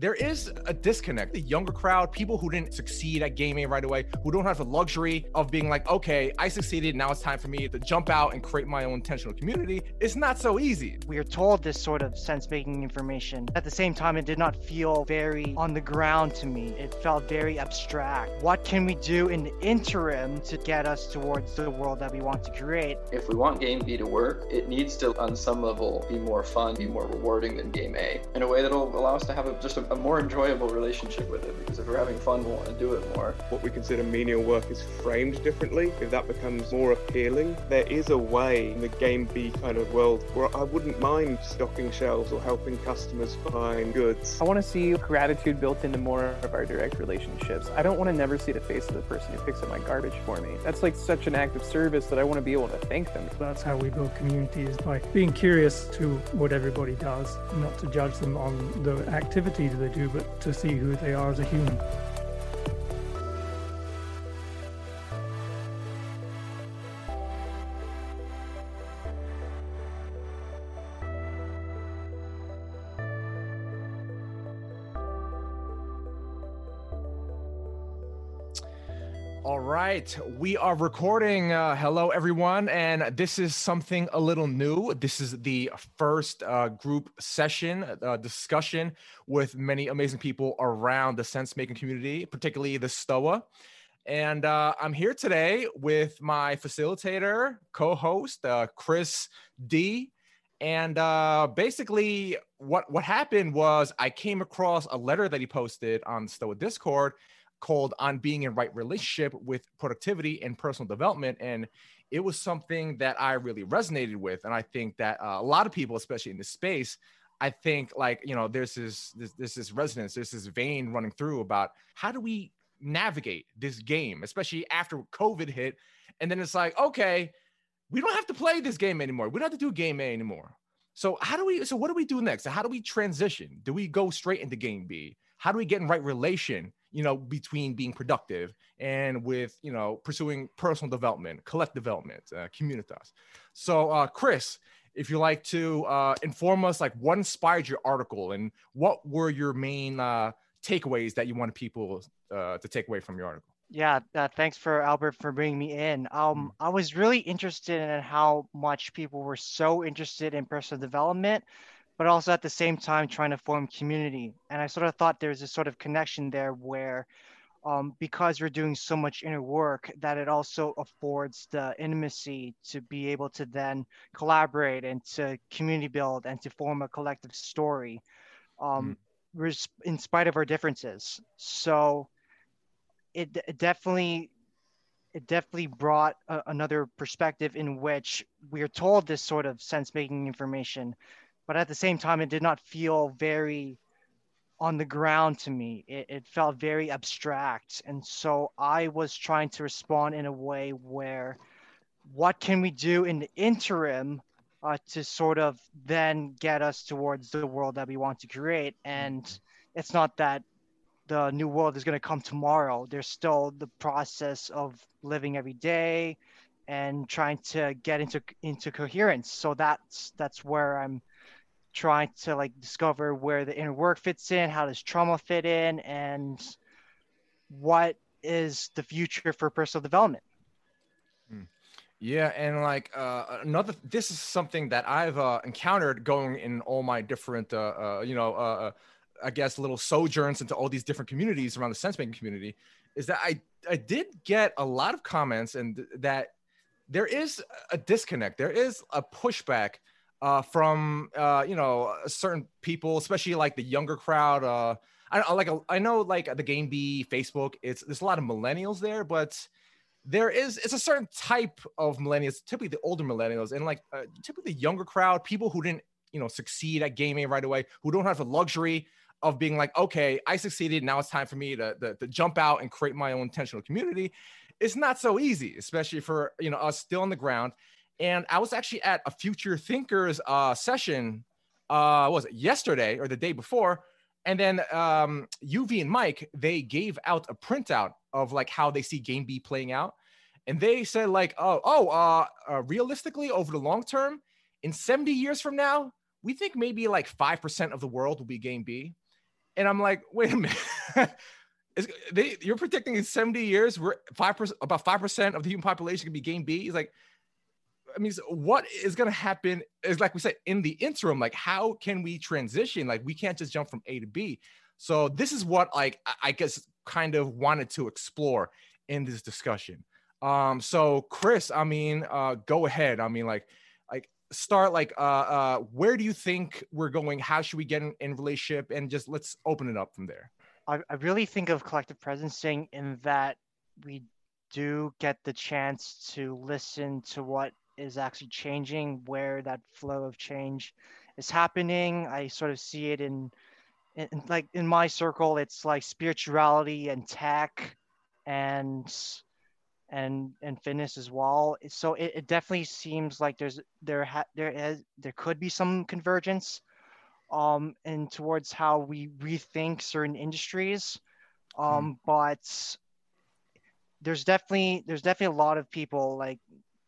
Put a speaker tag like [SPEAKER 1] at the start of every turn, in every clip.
[SPEAKER 1] there is a disconnect. The younger crowd, people who didn't succeed at gaming right away, who don't have the luxury of being like, okay, I succeeded. Now it's time for me to jump out and create my own intentional community. It's not so easy.
[SPEAKER 2] We are told this sort of sense making information. At the same time, it did not feel very on the ground to me. It felt very abstract. What can we do in the interim to get us towards the world that we want to create?
[SPEAKER 3] If we want Game B to work, it needs to, on some level, be more fun, be more rewarding than Game A in a way that'll allow us to have a, just a, a more enjoyable relationship with it. Because if we're having fun, we'll want to do it more.
[SPEAKER 4] What we consider menial work is framed differently. If that becomes more appealing, there is a way in the Game B kind of world where I wouldn't mind stocking shelves or helping customers find goods.
[SPEAKER 5] I want to see gratitude built into more of our direct relationships. I don't want to never see the face of the person who picks up my garbage for me. That's like such an act of service that I want to be able to thank them.
[SPEAKER 6] That's how we build community is by being curious to what everybody does, not to judge them on the activities they do, but to see who they are as a human.
[SPEAKER 1] Right, we are recording. Uh, hello, everyone, and this is something a little new. This is the first uh, group session uh, discussion with many amazing people around the sense making community, particularly the STOA. And uh, I'm here today with my facilitator, co host, uh, Chris D. And uh, basically, what, what happened was I came across a letter that he posted on the STOA Discord called on being in right relationship with productivity and personal development and it was something that i really resonated with and i think that uh, a lot of people especially in this space i think like you know there's this this, this this resonance there's this vein running through about how do we navigate this game especially after covid hit and then it's like okay we don't have to play this game anymore. We don't have to do game a anymore. So how do we so what do we do next? How do we transition? Do we go straight into game b? How do we get in right relation you know between being productive and with you know pursuing personal development collect development uh, communitas so uh, chris if you like to uh, inform us like what inspired your article and what were your main uh, takeaways that you wanted people uh, to take away from your article?
[SPEAKER 2] Yeah, uh, thanks for Albert for bringing me in. Um, I was really interested in how much people were so interested in personal development, but also at the same time trying to form community. And I sort of thought there was a sort of connection there where, um, because we're doing so much inner work, that it also affords the intimacy to be able to then collaborate and to community build and to form a collective story, um, res- in spite of our differences. So it, it definitely it definitely brought a, another perspective in which we are told this sort of sense making information but at the same time it did not feel very on the ground to me it, it felt very abstract and so i was trying to respond in a way where what can we do in the interim uh, to sort of then get us towards the world that we want to create and it's not that the new world is going to come tomorrow. There's still the process of living every day and trying to get into into coherence. So that's that's where I'm trying to like discover where the inner work fits in, how does trauma fit in, and what is the future for personal development.
[SPEAKER 1] Yeah, and like uh, another, this is something that I've uh, encountered going in all my different, uh, uh, you know, uh, I guess little sojourns into all these different communities around the sense making community, is that I I did get a lot of comments and th- that there is a disconnect, there is a pushback uh, from uh, you know certain people, especially like the younger crowd. Uh, I like I know like the Game B Facebook, it's there's a lot of millennials there, but there is it's a certain type of millennials typically the older millennials and like uh, typically the younger crowd people who didn't you know succeed at gaming right away who don't have the luxury of being like okay i succeeded now it's time for me to, to, to jump out and create my own intentional community it's not so easy especially for you know us still on the ground and i was actually at a future thinkers uh session uh was it yesterday or the day before and then um, Euvie and Mike, they gave out a printout of like how they see Game B playing out, and they said like, oh, oh, uh, uh, realistically, over the long term, in 70 years from now, we think maybe like five percent of the world will be Game B, and I'm like, wait a minute. They, you're predicting in 70 years, we're five percent, about five percent of the human population can be game B. He's like, I mean, what is going to happen is like we said in the interim, like how can we transition? Like we can't just jump from A to B. So this is what like I guess kind of wanted to explore in this discussion. Um, so Chris, I mean, uh, go ahead. I mean, like, like start like uh, uh, where do you think we're going? How should we get in, in relationship? And just let's open it up from there.
[SPEAKER 2] I, I really think of collective presencing in that we do get the chance to listen to what is actually changing, where that flow of change is happening. I sort of see it in, in like in my circle, it's like spirituality and tech and and and fitness as well. So it, it definitely seems like there's there ha- there is there could be some convergence um and towards how we rethink certain industries. Hmm. Um, mm. but there's definitely there's definitely a lot of people like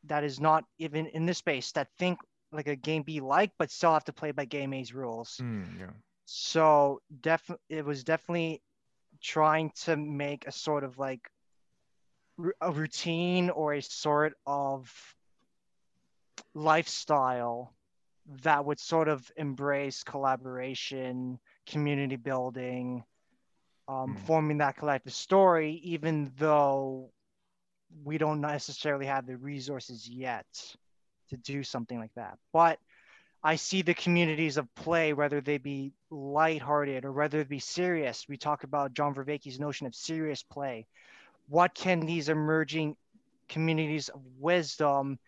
[SPEAKER 2] that is not even in this space that think like a game B like, but still have to play by game A's rules.
[SPEAKER 1] Mm, yeah.
[SPEAKER 2] So definitely, it was definitely trying to make a sort of like a routine or a sort of lifestyle that would sort of embrace collaboration, community building, um, mm. forming that collective story, even though we don't necessarily have the resources yet to do something like that. But I see the communities of play, whether they be lighthearted or whether it be serious. We talk about John Vervaeke's notion of serious play. What can these emerging communities of wisdom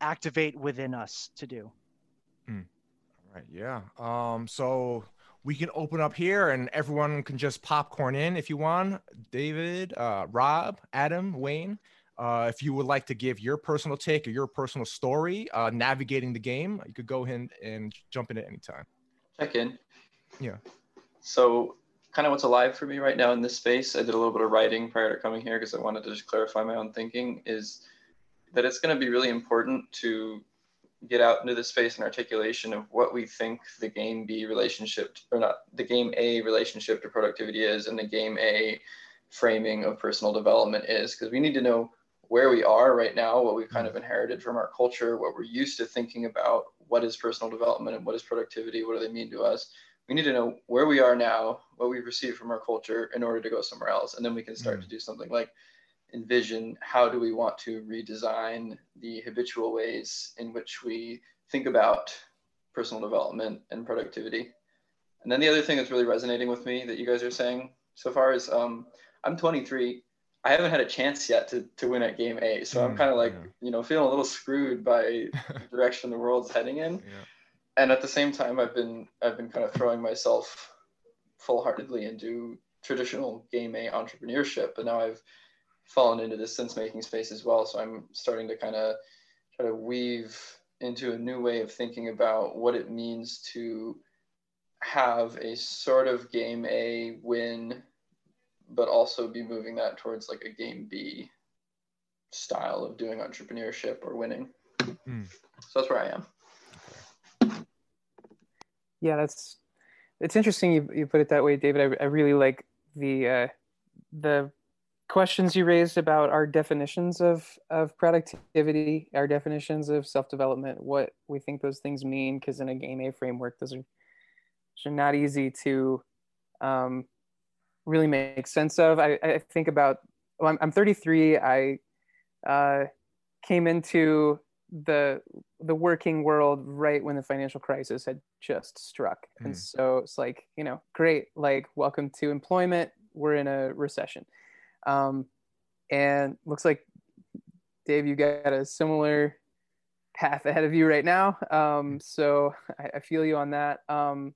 [SPEAKER 2] activate within us to do?
[SPEAKER 1] Mm. All right. Yeah. Um, so we can open up here and everyone can just popcorn in if you want. David, uh, Rob, Adam, Wayne, uh, if you would like to give your personal take or your personal story uh, navigating the game, you could go ahead and jump in at any time.
[SPEAKER 3] Check in.
[SPEAKER 1] Yeah.
[SPEAKER 3] So, kind of what's alive for me right now in this space, I did a little bit of writing prior to coming here because I wanted to just clarify my own thinking, is that it's going to be really important to get out into the space and articulation of what we think the game B relationship or not the game A relationship to productivity is and the game A framing of personal development is because we need to know where we are right now, what we've kind of inherited from our culture, what we're used to thinking about, what is personal development and what is productivity, what do they mean to us. We need to know where we are now, what we've received from our culture in order to go somewhere else. And then we can start mm-hmm. to do something like envision how do we want to redesign the habitual ways in which we think about personal development and productivity. And then the other thing that's really resonating with me that you guys are saying so far is um, I'm 23. I haven't had a chance yet to, to win at game A. So mm, I'm kind of like, yeah. you know, feeling a little screwed by the direction the world's heading in. Yeah. And at the same time, I've been, I've been kind of throwing myself full heartedly into traditional game A entrepreneurship. But now I've fallen into this sense making space as well. So I'm starting to kind of try to weave into a new way of thinking about what it means to have a sort of game A win, but also be moving that towards like a game B style of doing entrepreneurship or winning. Mm. So that's where I am.
[SPEAKER 5] Yeah, that's it's interesting you, you put it that way, David. I, I really like the uh, the questions you raised about our definitions of of productivity, our definitions of self development, what we think those things mean, because in a game A framework, those are, those are not easy to um, really make sense of. I, I think about. Well, I'm, I'm 33. I uh, came into the the working world right when the financial crisis had just struck mm. and so it's like you know great like welcome to employment we're in a recession um, and looks like Dave, you got a similar path ahead of you right now. Um, so I, I, feel you on that. Um,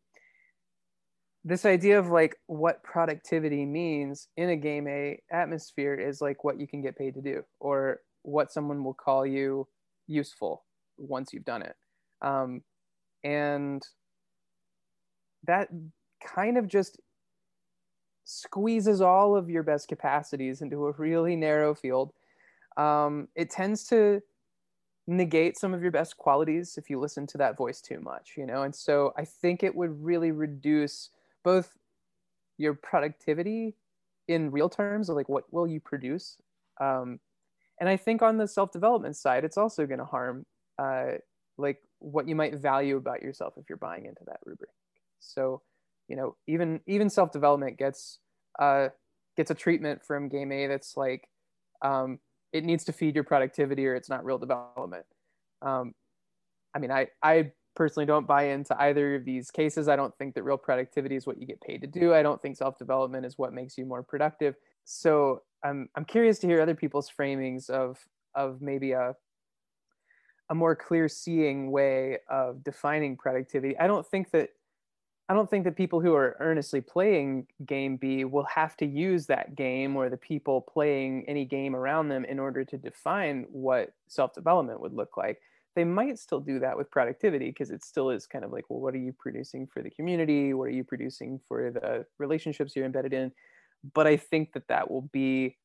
[SPEAKER 5] this idea of like what productivity means in a game A atmosphere is like what you can get paid to do or what someone will call you useful once you've done it. Um, and that kind of just squeezes all of your best capacities into a really narrow field. Um, it tends to negate some of your best qualities if you listen to that voice too much, you know? And so I think it would really reduce both your productivity in real terms, like what will you produce? Um, and I think on the self development side, it's also going to harm uh, like what you might value about yourself if you're buying into that rubric. So, you know, even even self development gets uh, gets a treatment from game A that's like um, it needs to feed your productivity or it's not real development. Um, I mean, I I personally don't buy into either of these cases. I don't think that real productivity is what you get paid to do. I don't think self development is what makes you more productive. So I'm I'm curious to hear other people's framings of of maybe a a more clear seeing way of defining productivity. I don't think that I don't think that people who are earnestly playing game B will have to use that game or the people playing any game around them in order to define what self development would look like. They might still do that with productivity because it still is kind of like, well, what are you producing for the community? What are you producing for the relationships you're embedded in? But I think that that will be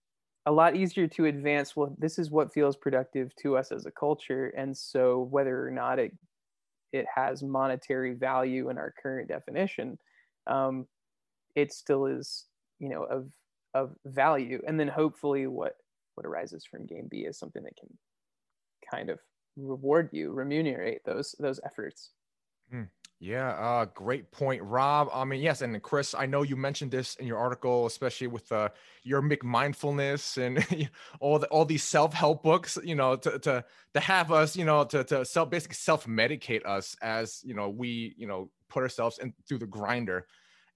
[SPEAKER 5] a lot easier to advance. Well, this is what feels productive to us as a culture. And so whether or not it it has monetary value in our current definition, um, it still is, you know, of of value. And then hopefully what what arises from game B is something that can kind of reward you, remunerate those those efforts.
[SPEAKER 1] Hmm. Yeah, uh, great point, Rob. I mean, yes, and Chris, I know you mentioned this in your article, especially with uh, your McMindfulness and all the all these self help books. You know, to to to have us, you know, to to self basically self medicate us as you know we you know put ourselves in through the grinder.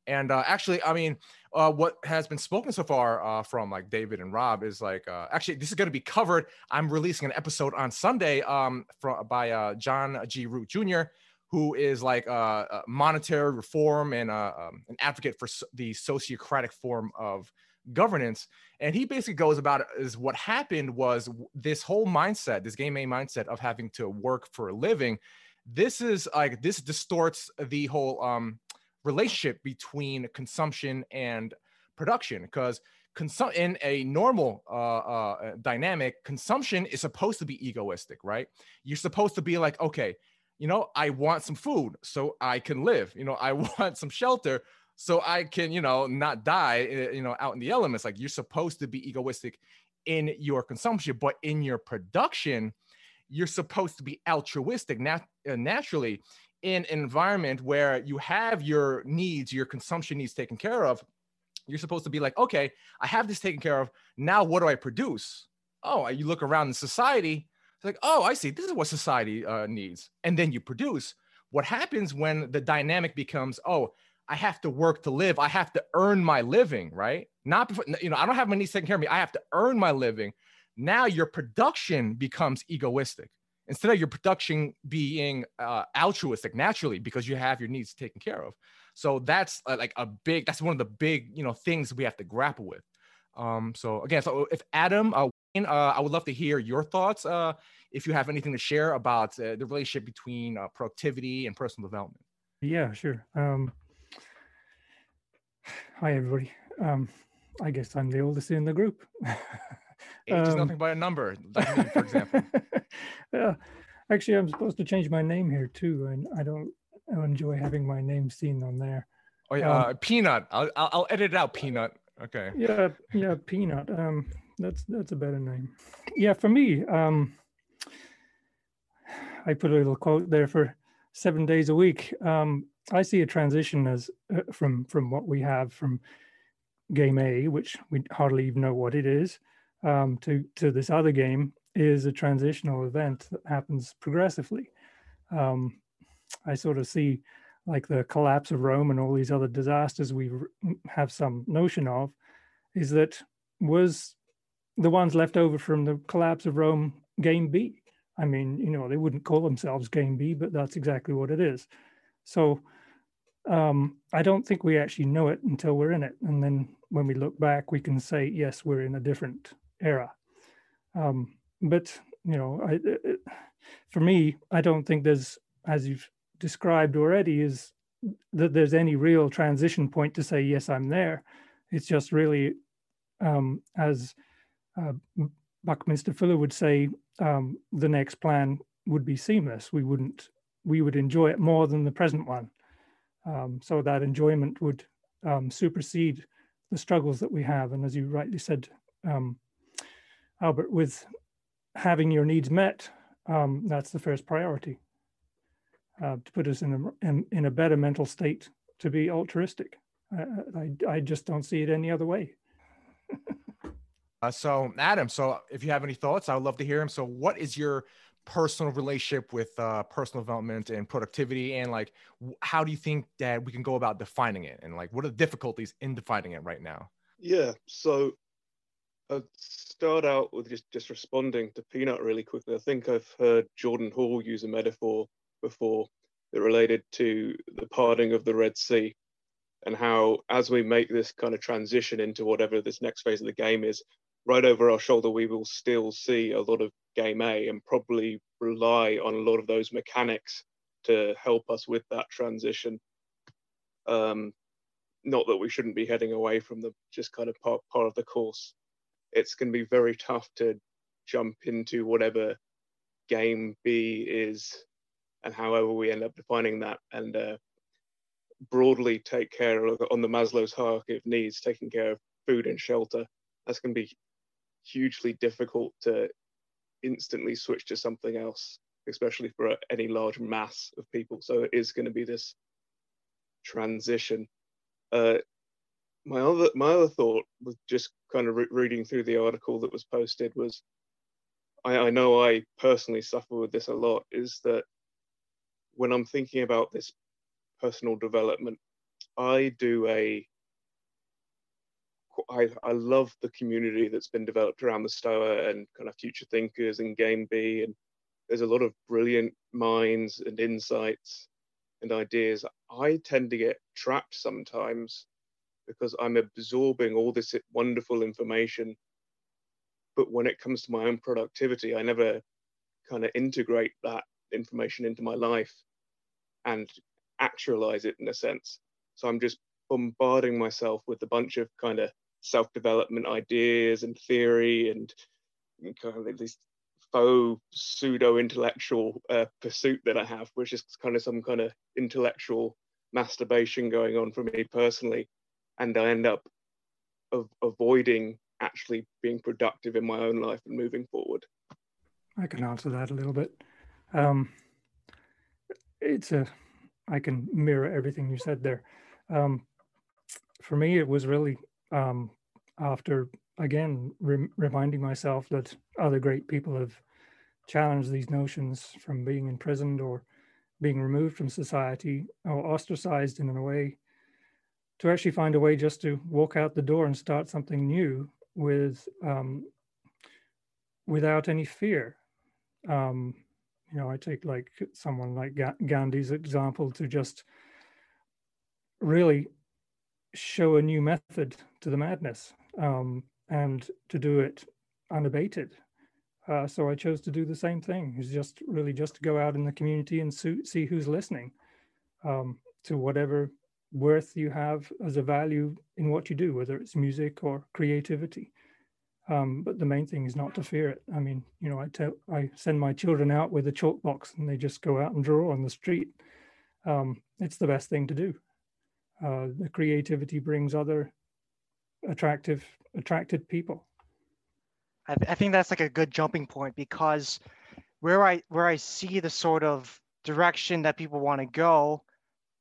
[SPEAKER 1] And uh, actually, I mean, uh, what has been spoken so far uh, from like David and Rob is like, uh, actually, this is going to be covered. I'm releasing an episode on Sunday um, from by uh, John G. Root Jr who is like a, monetary reform and um, an advocate for the sociocratic form of governance. And he basically goes about is what happened was this whole mindset, this game A mindset of having to work for a living. This is like this distorts the whole um, relationship between consumption and production because consum- in a normal uh, uh, dynamic, consumption is supposed to be egoistic, right? You're supposed to be like, okay, you know, I want some food so I can live. You know, I want some shelter so I can, you know, not die, eh, you know, out in the elements. Like you're supposed to be egoistic in your consumption, but in your production, you're supposed to be altruistic nat- uh, naturally in an environment where you have your needs, your consumption needs taken care of. You're supposed to be like, okay, I have this taken care of. Now, what do I produce? Oh, you look around in society, it's like, oh, I see. This is what society uh, needs. And then you produce. What happens when the dynamic becomes, oh, I have to work to live. I have to earn my living, right? Not before, you know, I don't have my needs taken care of me. I have to earn my living. Now your production becomes egoistic instead of your production being uh, altruistic naturally because you have your needs taken care of. So that's uh, like a big, that's one of the big, you know, things we have to grapple with. Um, so again, so if Adam, uh, uh, I would love to hear your thoughts uh, if you have anything to share about uh, the relationship between uh, productivity and personal development.
[SPEAKER 6] Yeah, sure. Um, hi, everybody. Um, I guess I'm the oldest in the group.
[SPEAKER 1] Age um, is nothing but a number, like me, for example.
[SPEAKER 6] yeah, actually, I'm supposed to change my name here too, and I don't enjoy having my name seen on there.
[SPEAKER 1] Oh yeah, um, uh, Peanut. I'll, I'll edit it out, Peanut. Okay.
[SPEAKER 6] Yeah, yeah, Peanut. Um, that's that's a better name. Yeah, for me, um, I put a little quote there for seven days a week. Um, I see a transition as uh, from from what we have from game A, which we hardly even know what it is, um, to to this other game is a transitional event that happens progressively. Um, I sort of see like the collapse of Rome and all these other disasters we have some notion of, is that was the ones left over from the collapse of Rome game B. I mean, you know, they wouldn't call themselves game B, but that's exactly what it is. So um, I don't think we actually know it until we're in it. And then when we look back, we can say, yes, we're in a different era. Um, but, you know, I, it, for me, I don't think there's, as you've described already, is that there's any real transition point to say, yes, I'm there. It's just really um, as uh, Buckminster Fuller would say um, the next plan would be seamless. We wouldn't, we would enjoy it more than the present one. Um, so that enjoyment would um, supersede the struggles that we have. And as you rightly said, um, Albert, with having your needs met, um, that's the first priority uh, to put us in a, in, in, a better mental state to be altruistic. I, I, I just don't see it any other way.
[SPEAKER 1] uh, so, Adam, so if you have any thoughts, I would love to hear them. So, what is your personal relationship with uh, personal development and productivity? And like how do you think that we can go about defining it? And like what are the difficulties in defining it right now?
[SPEAKER 4] Yeah so i'd start out with just just responding to peanut really quickly. I think i've heard jordan hall use a metaphor before that related to the parting of the red sea and how as we make this kind of transition into whatever this next phase of the game is right over our shoulder, we will still see a lot of game A and probably rely on a lot of those mechanics to help us with that transition. Um, not that we shouldn't be heading away from the just kind of part, part of the course. It's going to be very tough to jump into whatever game B is and however we end up defining that and uh, broadly take care of on the Maslow's hierarchy of needs, taking care of food and shelter. That's going to be hugely difficult to instantly switch to something else, especially for any large mass of people. So it is going to be this transition. Uh, my other my other thought was just kind of re- reading through the article that was posted was I, I know I personally suffer with this a lot is that when I'm thinking about this personal development, I do a I, I love the community that's been developed around the Stoa and kind of future thinkers and Game B. And there's a lot of brilliant minds and insights and ideas. I tend to get trapped sometimes because I'm absorbing all this wonderful information. But when it comes to my own productivity, I never kind of integrate that information into my life and actualize it in a sense. So I'm just bombarding myself with a bunch of kind of self-development ideas and theory and kind of this faux pseudo-intellectual uh, pursuit that I have, which is kind of some kind of intellectual masturbation going on for me personally, and I end up of avoiding actually being productive in my own life and moving forward.
[SPEAKER 6] I can answer that a little bit. Um, it's a, I can mirror everything you said there. Um, for me, it was really um, after again re- reminding myself that other great people have challenged these notions from being imprisoned or being removed from society or ostracized in a way to actually find a way just to walk out the door and start something new with um, without any fear. Um, you know i take like someone like gandhi's example to just really show a new method to the madness um, and to do it unabated. Uh, so I chose to do the same thing. Is just really just to go out in the community and see who's listening um, to whatever worth you have as a value in what you do, whether it's music or creativity. Um, but the main thing is not to fear it. I mean, you know, I tell I send my children out with a chalk box and they just go out and draw on the street. Um, it's the best thing to do uh, the creativity brings other attractive attracted people.
[SPEAKER 2] I, I think that's like a good jumping point because where i where i see the sort of direction that people want to go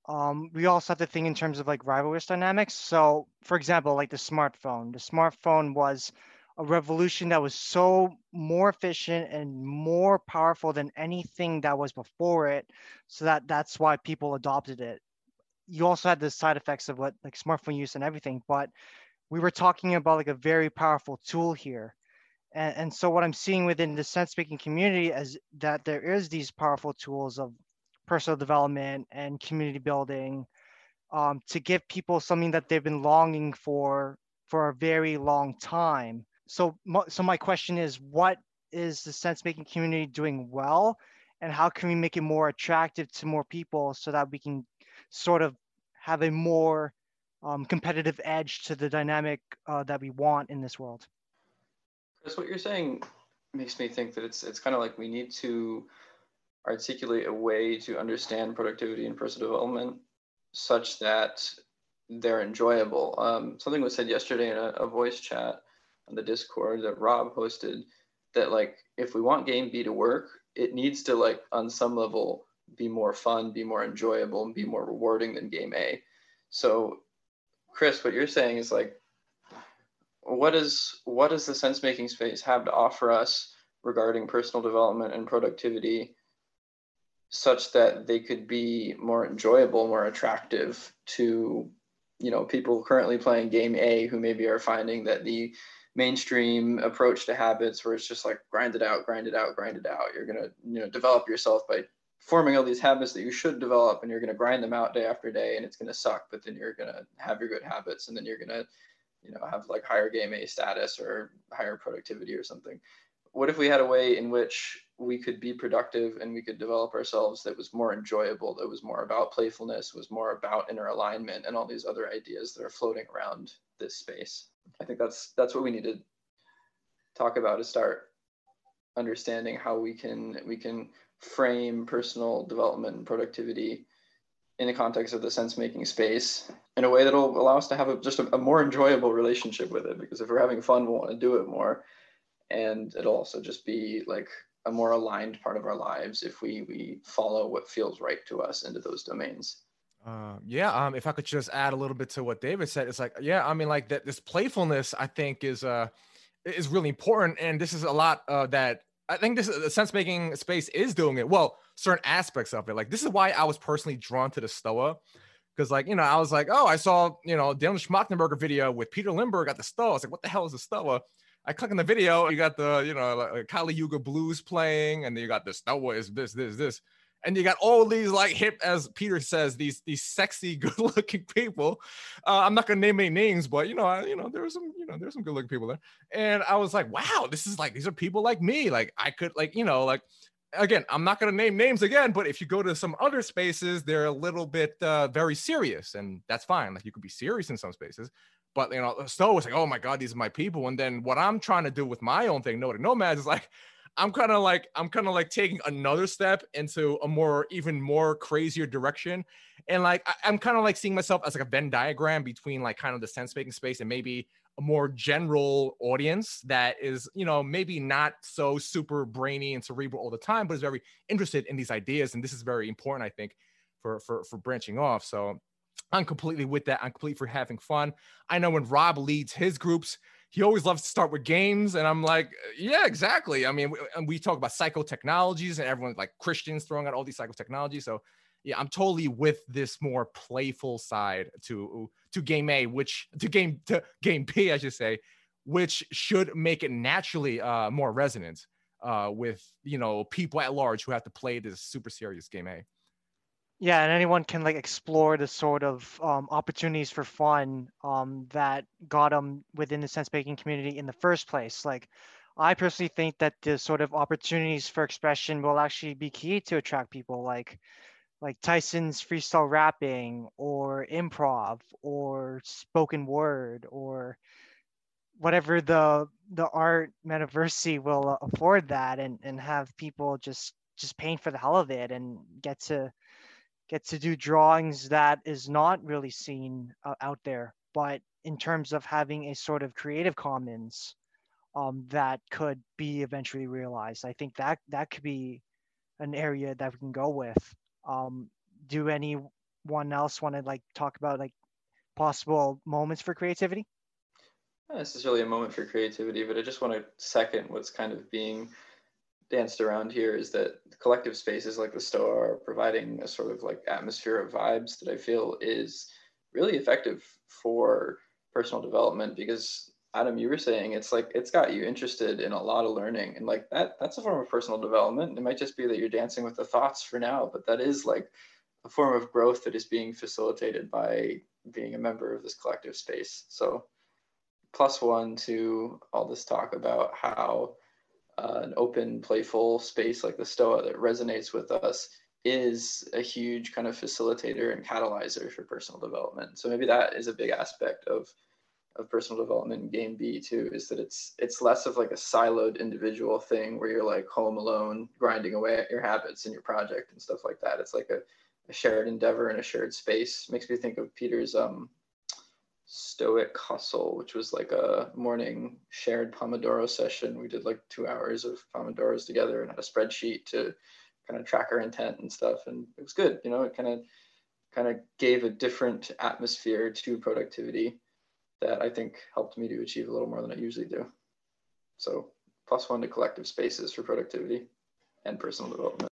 [SPEAKER 2] um, we also have to think in terms of like rivalrous dynamics. So for example like the smartphone. The smartphone was a revolution that was so more efficient and more powerful than anything that was before it. So that that's why people adopted it. You also had the side effects of what like smartphone use and everything, but we were talking about like a very powerful tool here. And, and so what I'm seeing within the sense making community is that there is these powerful tools of personal development and community building um, to give people something that they've been longing for for a very long time. So, so my question is, what is the sense making community doing well, and how can we make it more attractive to more people so that we can sort of have a more um, competitive edge to the dynamic uh, that we want in this world.
[SPEAKER 3] Chris, what you're saying makes me think that it's it's kind of like we need to articulate a way to understand productivity and personal development such that they're enjoyable. Um, something was said yesterday in a, a voice chat on the Discord that Rob hosted that like if we want game B to work, it needs to like on some level be more fun, be more enjoyable, and be more rewarding than game A. So, Chris, what you're saying is like, what is what does the sense making space have to offer us regarding personal development and productivity, such that they could be more enjoyable, more attractive to, you know, people currently playing game A who maybe are finding that the mainstream approach to habits where it's just like grind it out, grind it out, grind it out. You're gonna you know develop yourself by forming all these habits that you should develop, and you're gonna grind them out day after day, and it's gonna suck. But then you're gonna have your good habits, and then you're gonna you know have like higher game A status or higher productivity or something. What if we had a way in which we could be productive and we could develop ourselves that was more enjoyable, that was more about playfulness, was more about inner alignment, and all these other ideas that are floating around this space? I think that's that's what we need to talk about to start understanding how we can we can frame personal development and productivity in the context of the sense making space in a way that'll allow us to have a, just a, a, more enjoyable relationship with it. Because if we're having fun we'll want to do it more. And it'll also just be like a more aligned part of our lives if we we follow what feels right to us into those domains.
[SPEAKER 1] Uh, yeah, um, if I could just add a little bit to what David said, it's like, yeah, I mean, like that this playfulness, I think is uh is really important, and this is a lot uh, that I think this the sense making space is doing it well. Certain aspects of it, like this is why I was personally drawn to the Stoa, because like you know I was like, oh, I saw you know Daniel Schmachtenberger video with Peter Limberg at the Stoa. I was like, what the hell is the Stoa? I click on the video, you got the you know like Kali Yuga blues playing, and then you got the Stoa is this this this and you got all these like hip, as Peter says, these these sexy, good-looking people. Uh, I'm not gonna name any names, but you know, I, you know, there was some, you know, there's some good-looking people there, and I was like, wow, this is like these are people like me. Like I could, like, you know, like again, I'm not gonna name names again, but if you go to some other spaces, they're a little bit uh, very serious, and that's fine. Like you could be serious in some spaces. But you know, Stoa was like, "Oh my God, these are my people." And then what I'm trying to do with my own thing, Noted Nomads, is like, I'm kind of like I'm kind of like taking another step into a more even more crazier direction, and like I, am kind of like seeing myself as like a Venn diagram between like kind of the sense making space and maybe a more general audience that is you know maybe not so super brainy and cerebral all the time, but is very interested in these ideas, and this is very important I think for for for branching off. So I'm completely with that. I'm completely for having fun. I know when Rob leads his groups he always loves to start with games and i'm like yeah exactly. I mean we, and we talk about psychotechnologies and everyone's like christians throwing out all these psychotechnologies so yeah i'm totally with this more playful side to to game a which to game to game b i should say which should make it naturally uh more resonant uh with you know people at large who have to play this super serious game a
[SPEAKER 2] yeah and anyone can like explore the sort of um, opportunities for fun um, that got them within the sense making community in the first place. Like i personally think that the sort of opportunities for expression will actually be key to attract people like like tyson's freestyle rapping or improv or spoken word or whatever the the art metaverse will afford that and and have people just just paint for the hell of it and get to get to do drawings that is not really seen uh, out there. But in terms of having a sort of creative commons um, that could be eventually realized, I think that that could be an area that we can go with. Um, do anyone else want to like talk about like possible moments for creativity?
[SPEAKER 3] Not necessarily a moment for creativity, but I just want to second what's kind of being danced around here is that collective spaces like the Stoa are providing a sort of like atmosphere of vibes that I feel is really effective for personal development because Adam, you were saying it's like it's got you interested in a lot of learning, and like that that's a form of personal development. It might just be that you're dancing with the thoughts for now, but that is like a form of growth that is being facilitated by being a member of this collective space. So, plus one to all this talk about how uh, an open, playful space like the Stoa that resonates with us is a huge kind of facilitator and catalyzer for personal development. So maybe that is a big aspect of of personal development in game B too, is that it's it's less of like a siloed individual thing where you're like home alone grinding away at your habits and your project and stuff like that. It's like a, a shared endeavor and a shared space. Makes me think of Peter's um Stoic Hustle, which was like a morning shared Pomodoro session. We did like two hours of Pomodoros together and had a spreadsheet to kind of track our intent and stuff. And it was good. You know, it kind of kind of gave a different atmosphere to productivity that I think helped me to achieve a little more than I usually do. So plus one to collective spaces for productivity and personal development.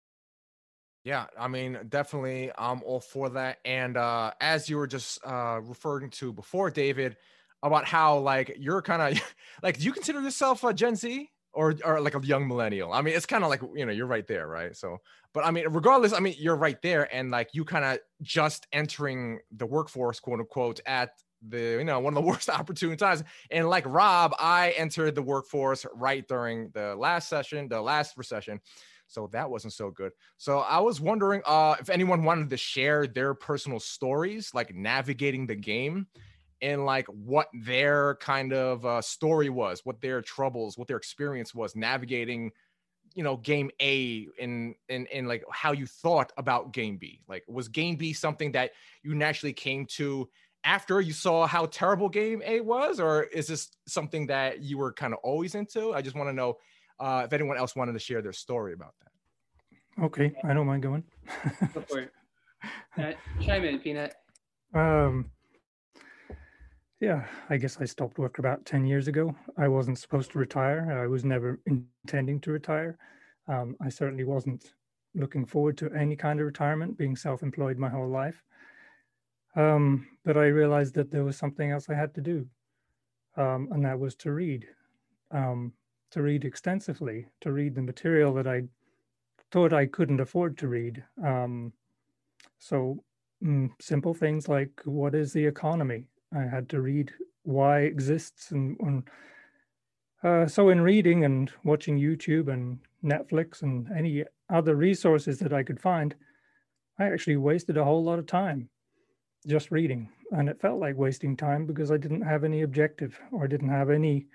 [SPEAKER 1] Yeah, I mean, definitely, I'm all for that. And uh, as you were just uh, referring to before, David, about how like you're kind of like, do you consider yourself a Gen Z or or like a young millennial? I mean, it's kind of like you know, you're right there, right? So, but I mean, regardless, I mean, you're right there, and like you kind of just entering the workforce, quote unquote, at the you know one of the worst opportune times and like rob i entered the workforce right during the last session the last recession so that wasn't so good. So I was wondering uh, if anyone wanted to share their personal stories, like navigating the game, and like what their kind of uh, story was, what their troubles, what their experience was navigating, you know, game A, and and and like how you thought about game B. Like, was game B something that you naturally came to? after you saw how terrible game A was, or is this something that you were kind of always into? I just want to know uh, if anyone else wanted to share their story about that.
[SPEAKER 6] Okay, I don't mind going.
[SPEAKER 7] Go for it. Uh, chime in, Peanut.
[SPEAKER 6] Um, yeah, I guess I stopped work about 10 years ago. I wasn't supposed to retire. I was never intending to retire. Um, I certainly wasn't looking forward to any kind of retirement, being self employed my whole life. Um, but I realized that there was something else I had to do, um, and that was to read. Um, to read extensively, to read the material that I thought I couldn't afford to read. Um, so mm, simple things like what is the economy? I had to read why exists and, and uh, so in reading and watching YouTube and Netflix and any other resources that I could find, I actually wasted a whole lot of time just reading. And it felt like wasting time because I didn't have any objective or I didn't have any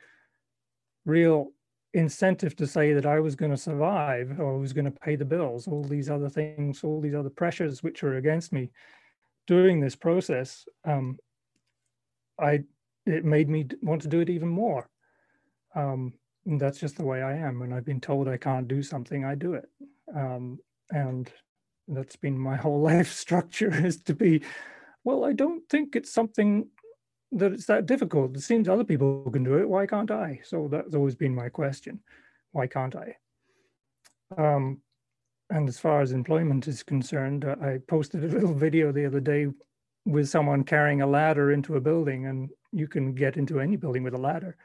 [SPEAKER 6] real incentive to say that I was going to survive or I was going to pay the bills, all these other things, all these other pressures which are against me during this process, um, I it made me want to do it even more. Um, and that's just the way I am. When I've been told I can't do something, I do it. Um, and that's been my whole life structure is to be, well, I don't think it's something that it's that difficult. It seems other people can do it. Why can't I? So that's always been my question. Why can't I? Um, and as far as employment is concerned, uh, I posted a little video the other day with someone carrying a ladder into a building, and you can get into any building with a ladder.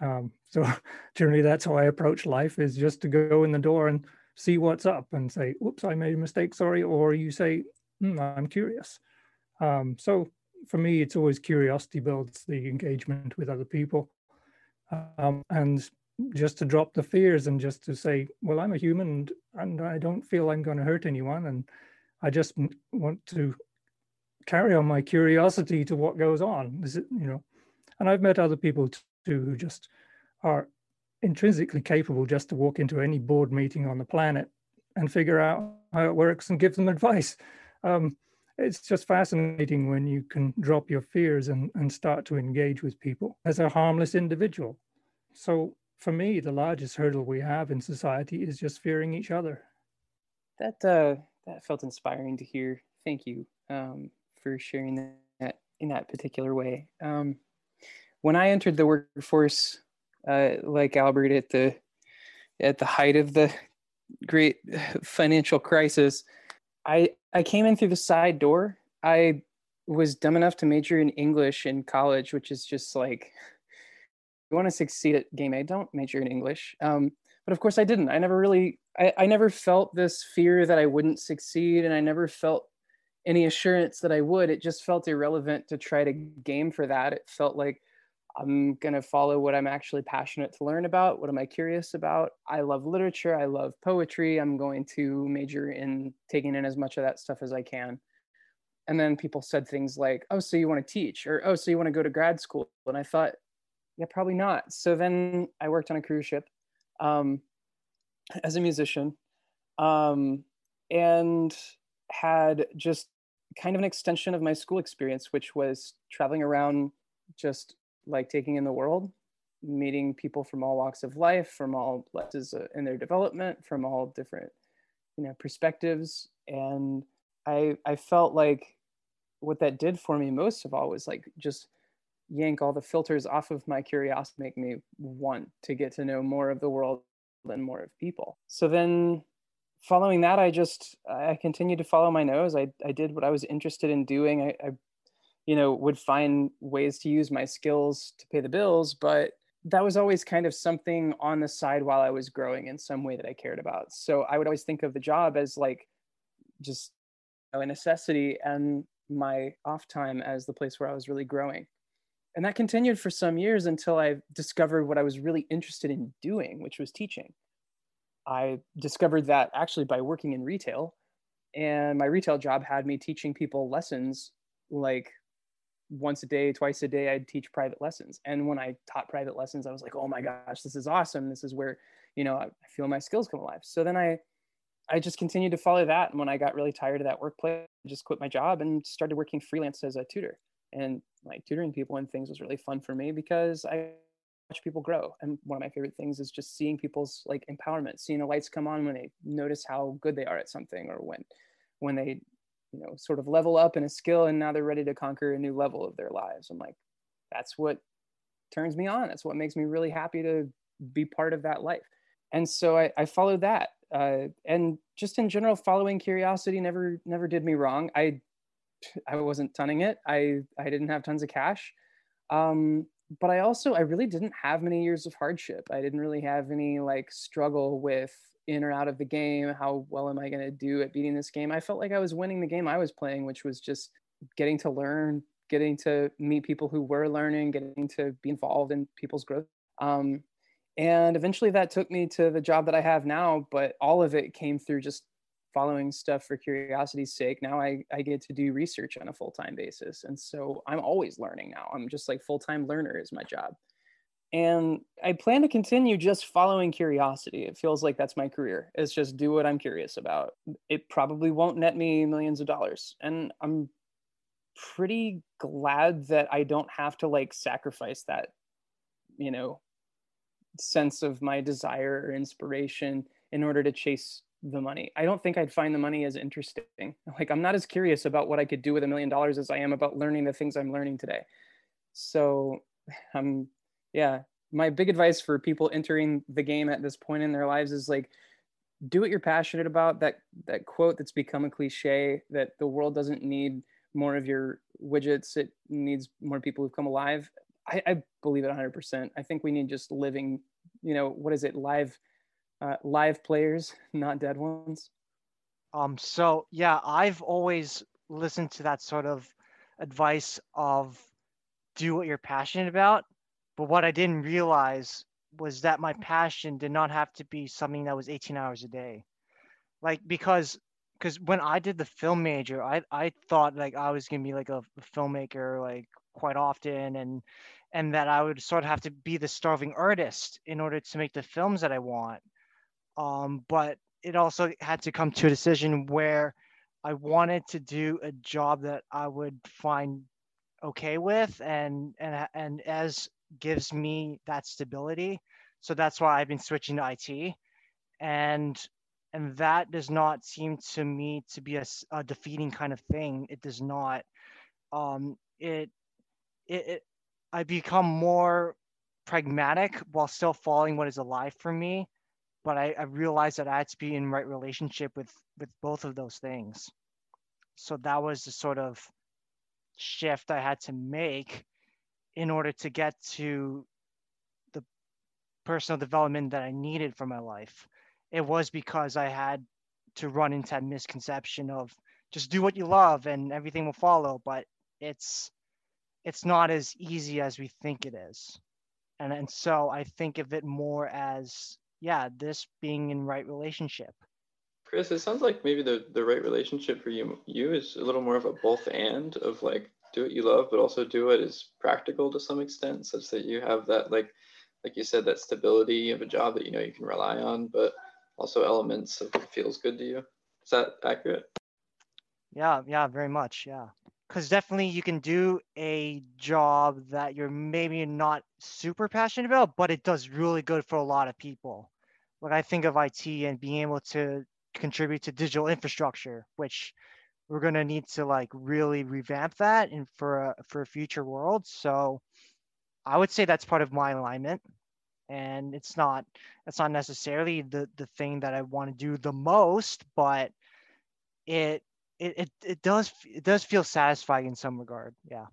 [SPEAKER 6] Um, so generally, that's how I approach life: is just to go in the door and see what's up, and say, "Oops, I made a mistake, sorry," or you say, hmm, "I'm curious." Um, so for me, it's always curiosity builds the engagement with other people. Um, and just to drop the fears and just to say, well, I'm a human and, and I don't feel I'm going to hurt anyone. And I just want to carry on my curiosity to what goes on. Is it, you know, and I've met other people too who just are intrinsically capable just to walk into any board meeting on the planet and figure out how it works and give them advice. Um, it's just fascinating when you can drop your fears and, and start to engage with people as a harmless individual. So for me, the largest hurdle we have in society is just fearing each other.
[SPEAKER 5] That uh, that felt inspiring to hear. Thank you um, for sharing that in that particular way. Um, when I entered the workforce, uh, like Albert at the at the height of the great financial crisis, I I came in through the side door. I was dumb enough to major in English in college, which is just like you want to succeed at game A, don't major in English. Um, but of course I didn't. I never really I, I never felt this fear that I wouldn't succeed and I never felt any assurance that I would. It just felt irrelevant to try to game for that. It felt like I'm going to follow what I'm actually passionate to learn about. What am I curious about? I love literature. I love poetry. I'm going to major in taking in as much of that stuff as I can. And then people said things like, oh, so you want to teach? Or, oh, so you want to go to grad school? And I thought, yeah, probably not. So then I worked on a cruise ship um, as a musician um, and had just kind of an extension of my school experience, which was traveling around just like taking in the world, meeting people from all walks of life, from all places uh, in their development, from all different, you know, perspectives. And I, I felt like what that did for me most of all was like just yank all the filters off of my curiosity, make me want to get to know more of the world and more of people. So then following that, I just, I continued to follow my nose. I, I did what I was interested in doing. I, I you know, would find ways to use my skills to pay the bills, but that was always kind of something on the side while I was growing in some way that I cared about. So I would always think of the job as like just you know, a necessity and my off time as the place where I was really growing. And that continued for some years until I discovered what I was really interested in doing, which was teaching. I discovered that actually by working in retail. And my retail job had me teaching people lessons like once a day, twice a day, I'd teach private lessons. And when I taught private lessons, I was like, oh my gosh, this is awesome. This is where, you know, I feel my skills come alive. So then I, I just continued to follow that. And when I got really tired of that workplace, I just quit my job and started working freelance as a tutor. And like tutoring people and things was really fun for me because I watch people grow. And one of my favorite things is just seeing people's like empowerment, seeing the lights come on when they notice how good they are at something or when, when they you know sort of level up in a skill and now they're ready to conquer a new level of their lives. I'm like that's what turns me on. That's what makes me really happy to be part of that life. And so i, I followed that uh, and just in general following curiosity never never did me wrong. I i wasn't tunning it. I i didn't have tons of cash. Um, but i also i really didn't have many years of hardship. I didn't really have any like struggle with in or out of the game how well am i going to do at beating this game? I felt like i was winning the game i was playing which was just getting to learn getting to meet people who were learning getting to be involved in people's growth. Um, and eventually that took me to the job that i have now but all of it came through just following stuff for curiosity's sake. Now i, I get to do research on a full-time basis and so i'm always learning now. I'm just like full-time learner is my job and I plan to continue just following curiosity. It feels like that's my career. It's just do what I'm curious about. It probably won't net me millions of dollars. And I'm pretty glad that I don't have to like sacrifice that, you know, sense of my desire or inspiration in order to chase the money. I don't think I'd find the money as interesting. Like I'm not as curious about what I could do with a million dollars as I am about learning the things I'm learning today. So I'm yeah. My big advice for people entering the game at this point in their lives is like do what you're passionate about that that quote that's become a cliche that the world doesn't need more of your widgets it needs more people who've come alive. I, I believe it 100% i think we need just living you know what is it? Live uh, live players not dead ones.
[SPEAKER 2] Um so yeah i've always listened to that sort of advice of do what you're passionate about but what I didn't realize was that my passion did not have to be something that was 18 hours a day. Like because because when I did the film major, I I thought like I was gonna be like a, filmmaker like quite often and and that I would sort of have to be the starving artist in order to make the films that I want. Um, but it also had to come to a decision where I wanted to do a job that I would find okay with and and and as gives me that stability. So that's why I've been switching to IT, and and that does not seem to me to be a, a defeating kind of thing. It does not. Um, it, it, it I become more pragmatic while still following what is alive for me. But I, I realized that I had to be in right relationship with with both of those things. So that was the sort of shift I had to make in order to get to the personal development that I needed for my life. It was because I had to run into that misconception of just do what you love and everything will follow, but it's it's not as easy as we think it is. And and so I think of it more as yeah, this being in right relationship.
[SPEAKER 3] Chris, it sounds like maybe the, the right relationship for you you is a little more of a both and of like do what you love, but also do what is practical to some extent, such that you have that like like you said, that stability of a job that you know you can rely on, but also elements of what feels good to you. Is that accurate?
[SPEAKER 2] Yeah, yeah, very much. Yeah. because definitely you can do a job that you're maybe not super passionate about, but it does really good for a lot of people. Like I think of IT and being able to contribute to digital infrastructure, which we're gonna need to like really revamp that and for a for a future world. So I would say that's part of my alignment. And it's not it's not necessarily the the thing that I want to do the most, but it it, it it does it does feel satisfying in some regard. Yeah.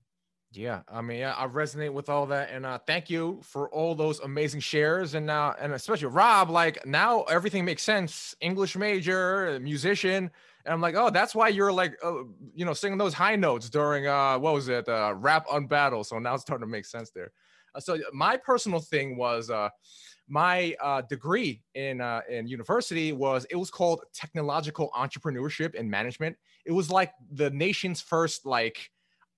[SPEAKER 1] Yeah, I mean, I resonate with all that, and uh, thank you for all those amazing shares, and uh, and especially Rob. Like now, everything makes sense. English major, musician, and I'm like, oh, that's why you're like, uh, you know, singing those high notes during uh, what was it, uh, rap unbattle. So now it's starting to make sense there. Uh, so my personal thing was, uh, my uh, degree in uh, in university was it was called technological entrepreneurship and management. It was like the nation's first like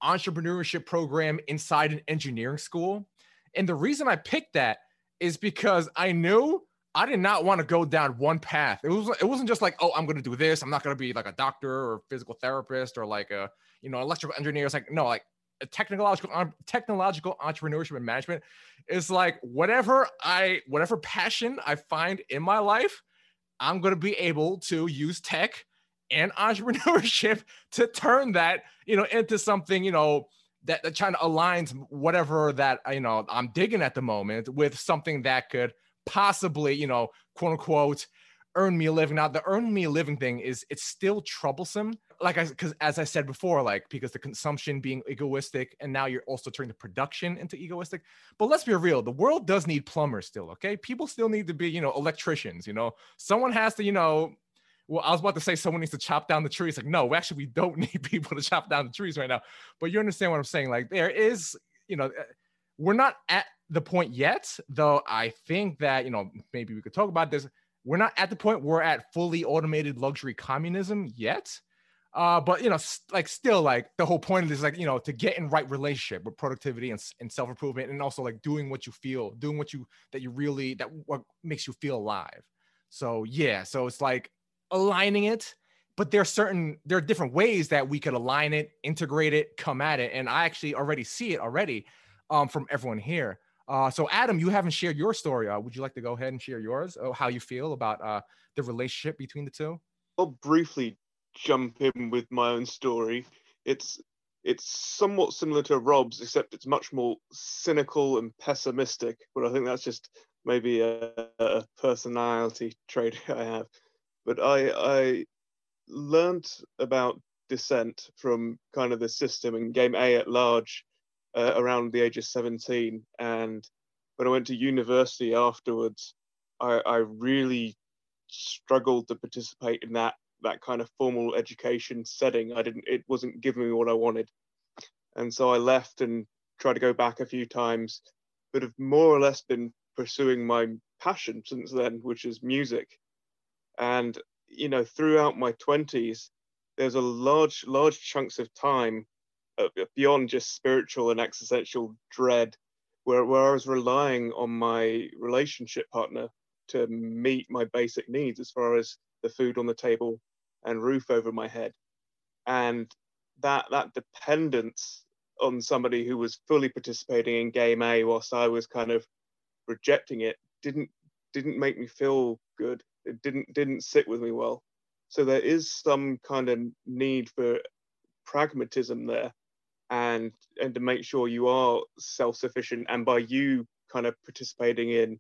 [SPEAKER 1] entrepreneurship program inside an engineering school. And the reason I picked that is because I knew I did not want to go down one path. It was it wasn't just like, oh, I'm gonna do this. I'm not gonna be like a doctor or physical therapist or like a you know electrical engineer. It's like no, like a technological technological entrepreneurship and management is like whatever I whatever passion I find in my life, I'm gonna be able to use tech and entrepreneurship to turn that, you know, into something, you know, that, that kind of aligns whatever that, you know, I'm digging at the moment with something that could possibly, you know, quote unquote, earn me a living. Now, the earn me a living thing is it's still troublesome. Like I, because as I said before, like because the consumption being egoistic, and now you're also turning the production into egoistic. But let's be real, the world does need plumbers still. Okay, people still need to be, you know, electricians. You know, someone has to, you know, well, I was about to say someone needs to chop down the trees. Like, no, actually, we don't need people to chop down the trees right now. But you understand what I'm saying? Like, there is, you know, we're not at the point yet, though. I think that, you know, maybe we could talk about this. We're not at the point we're at fully automated luxury communism yet. Uh, but you know, like still, like the whole point of this, like you know, to get in right relationship with productivity and, and self improvement, and also like doing what you feel, doing what you that you really that what makes you feel alive. So yeah, so it's like aligning it but there are certain there are different ways that we could align it integrate it come at it and i actually already see it already um, from everyone here. Uh, so adam you haven't shared your story uh, would you like to go ahead and share yours? Oh, how you feel about uh, the relationship between the two?
[SPEAKER 4] I'll briefly jump in with my own story. It's it's somewhat similar to rob's except it's much more cynical and pessimistic but i think that's just maybe a, a personality trait i have. But I I learned about dissent from kind of the system and game A at large uh, around the age of 17 and when I went to university afterwards I, I really struggled to participate in that that kind of formal education setting. I didn't it wasn't giving me what I wanted. And so I left and tried to go back a few times but have more or less been pursuing my passion since then which is music. And you know throughout my 20s there's a large large chunks of time beyond just spiritual and existential dread where, where i was relying on my relationship partner to meet my basic needs as far as the food on the table and roof over my head. And that that dependence on somebody who was fully participating in game a whilst i was kind of rejecting it didn't didn't make me feel good. It didn't didn't sit with me well. So there is some kind of need for pragmatism there, and and to make sure you are self-sufficient, and by you kind of participating in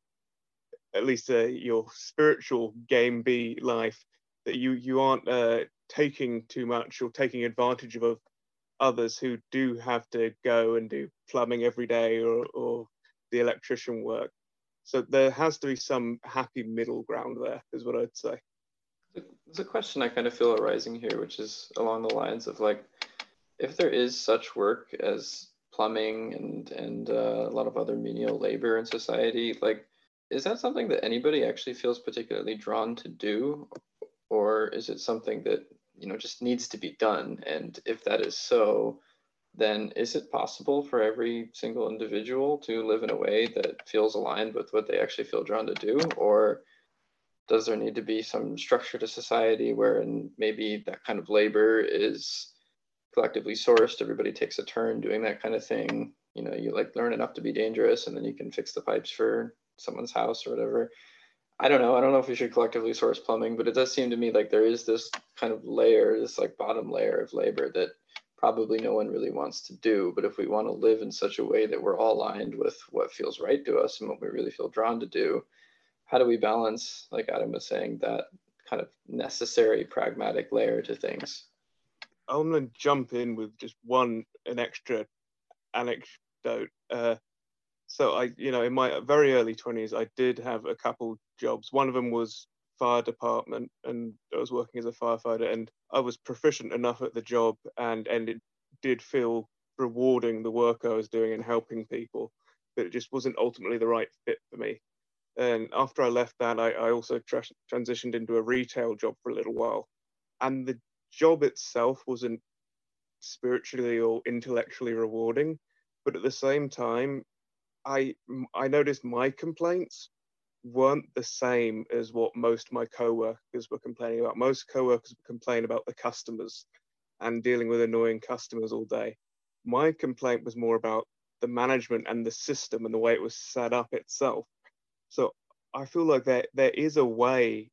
[SPEAKER 4] at least uh, your spiritual game B life, that you you aren't uh, taking too much or taking advantage of others who do have to go and do plumbing every day or, or the electrician work. So there has to be some happy middle ground there, is what I'd say.
[SPEAKER 3] There's a question I kind of feel arising here, which is along the lines of like, if there is such work as plumbing and and uh, a lot of other menial labor in society, like, is that something that anybody actually feels particularly drawn to do, or is it something that you know just needs to be done? And if that is so, then is it possible for every single individual to live in a way that feels aligned with what they actually feel drawn to do? Or does there need to be some structure to society wherein maybe that kind of labor is collectively sourced. Everybody takes a turn doing that kind of thing. You know, you like learn enough to be dangerous, and then you can fix the pipes for someone's house or whatever. I don't know. I don't know if we should collectively source plumbing, but it does seem to me like there is this kind of layer, this like bottom layer of labor that probably no one really wants to do. But if we want to live in such a way that we're all aligned with what feels right to us and what we really feel drawn to do, how do we balance, like Adam was saying, that kind of necessary pragmatic layer to things?
[SPEAKER 4] I'm going to jump in with just one, an extra anecdote. Uh, so I, you know, in my very early 20s, I did have a couple jobs. One of them was fire department and I was working as a firefighter and I was proficient enough at the job and and it did feel rewarding the work I was doing and helping people, but it just wasn't ultimately the right fit for me. And after I left that, I, I also tra- transitioned into a retail job for a little while. And the job itself wasn't spiritually or intellectually rewarding, but at the same time, I I noticed my complaints weren't the same as what most my co-workers were complaining about. Most co-workers complain about the customers and dealing with annoying customers all day. My complaint was more about the management and the system and the way it was set up itself. So I feel like there there is a way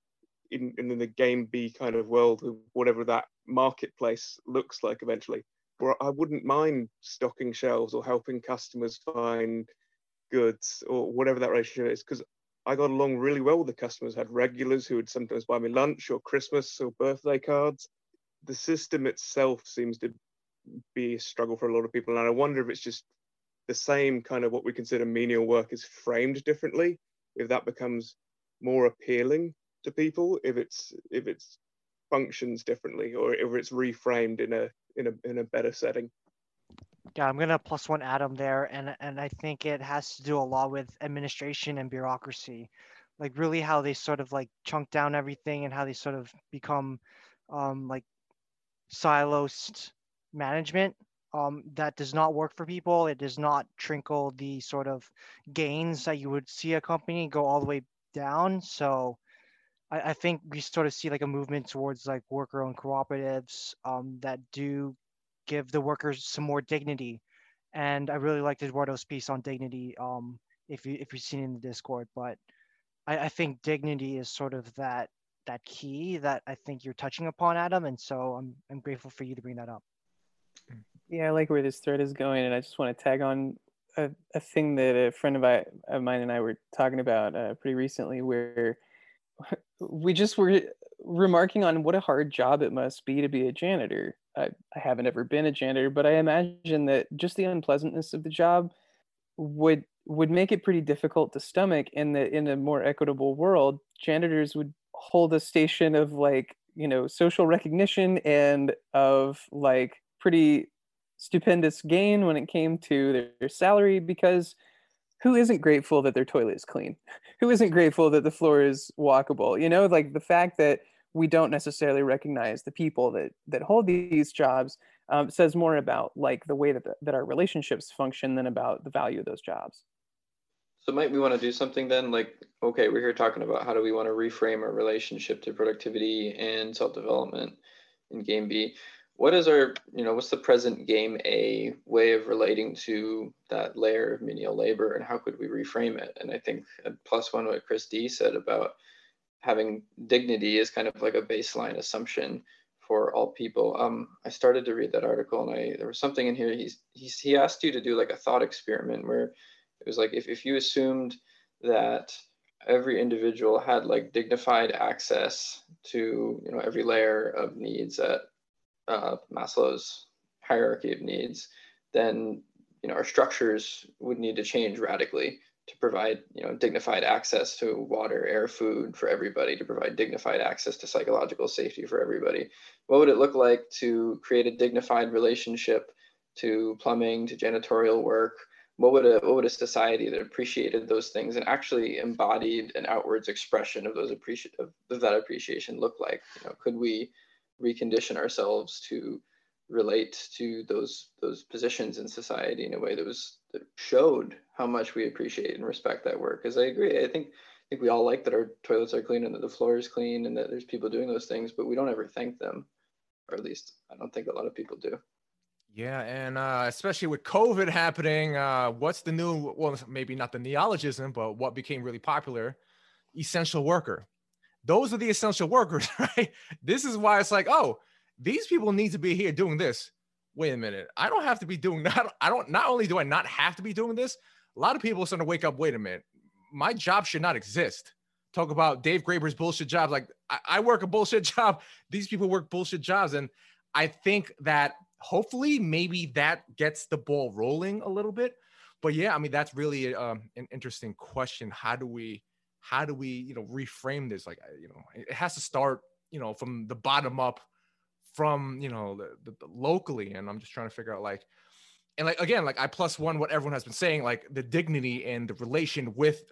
[SPEAKER 4] in, in the game B kind of world, whatever that marketplace looks like eventually, where I wouldn't mind stocking shelves or helping customers find goods or whatever that relationship is, because I got along really well with the customers. I had regulars who would sometimes buy me lunch or Christmas or birthday cards. The system itself seems to be a struggle for a lot of people, and I wonder if it's just the same kind of what we consider menial work is framed differently. If that becomes more appealing to people, if it's if it's functions differently, or if it's reframed in a in a in a better setting.
[SPEAKER 2] Yeah, I'm gonna plus one Adam there, and and I think it has to do a lot with administration and bureaucracy, like really how they sort of like chunk down everything and how they sort of become, um, like silos management. Um, that does not work for people. It does not trickle the sort of gains that you would see a company go all the way down. So, I, I think we sort of see like a movement towards like worker-owned cooperatives um, that do give the workers some more dignity. And I really liked Eduardo's piece on dignity. Um, if you if you've seen in the Discord, but I, I think dignity is sort of that that key that I think you're touching upon, Adam. And so I'm I'm grateful for you to bring that up.
[SPEAKER 5] Yeah, I like where this thread is going, and I just want to tag on a, a thing that a friend of, I, of mine and I were talking about uh, pretty recently, where we just were remarking on what a hard job it must be to be a janitor. I, I haven't ever been a janitor, but I imagine that just the unpleasantness of the job would would make it pretty difficult to stomach in the in a more equitable world janitors would hold a station of like you know social recognition and of like pretty stupendous gain when it came to their, their salary because who isn't grateful that their toilet is clean? Who isn't grateful that the floor is walkable? You know like the fact that we don't necessarily recognize the people that that hold these jobs um, says more about like the way that the, that our relationships function than about the value of those jobs.
[SPEAKER 3] So might we want to do something then? Like okay we're here talking about how do we want to reframe our relationship to productivity and self-development in game b what is our you know what's the present game a way of relating to that layer of menial labor and how could we reframe it and i think plus one what chris d said about having dignity is kind of like a baseline assumption for all people. Um, I started to read that article and I there was something in here. He's, he's he asked you to do like a thought experiment where it was like if, if you assumed that every individual had like dignified access to you know every layer of needs at uh, Maslow's hierarchy of needs, then you know our structures would need to change radically to provide you know dignified access to water air food for everybody to provide dignified access to psychological safety for everybody. What would it look like to create a dignified relationship to plumbing to janitorial work? What would a what would a society that appreciated those things and actually embodied an outwards expression of those appreciate of that appreciation look like? You know could we recondition ourselves to relate to those those positions in society in a way that was that showed how much we appreciate and respect that work. Because I agree, I think I think we all like that our toilets are clean and that the floor is clean and that there's people doing those things, but we don't ever thank them, or at least I don't think a lot of people do.
[SPEAKER 1] Yeah, and uh, especially with COVID happening, uh, what's the new? Well, maybe not the neologism, but what became really popular? Essential worker. Those are the essential workers, right? This is why it's like, oh, these people need to be here doing this. Wait a minute, I don't have to be doing that. I don't. Not only do I not have to be doing this, a lot of people are starting to wake up. Wait a minute, my job should not exist. Talk about Dave Graeber's bullshit jobs. Like I, I work a bullshit job. These people work bullshit jobs, and I think that hopefully maybe that gets the ball rolling a little bit but yeah i mean that's really um, an interesting question how do we how do we you know reframe this? Like you know it has to start you know from the bottom up from you know the, the, locally and i'm just trying to figure out like and like again like i plus one what everyone has been saying like the dignity and the relation with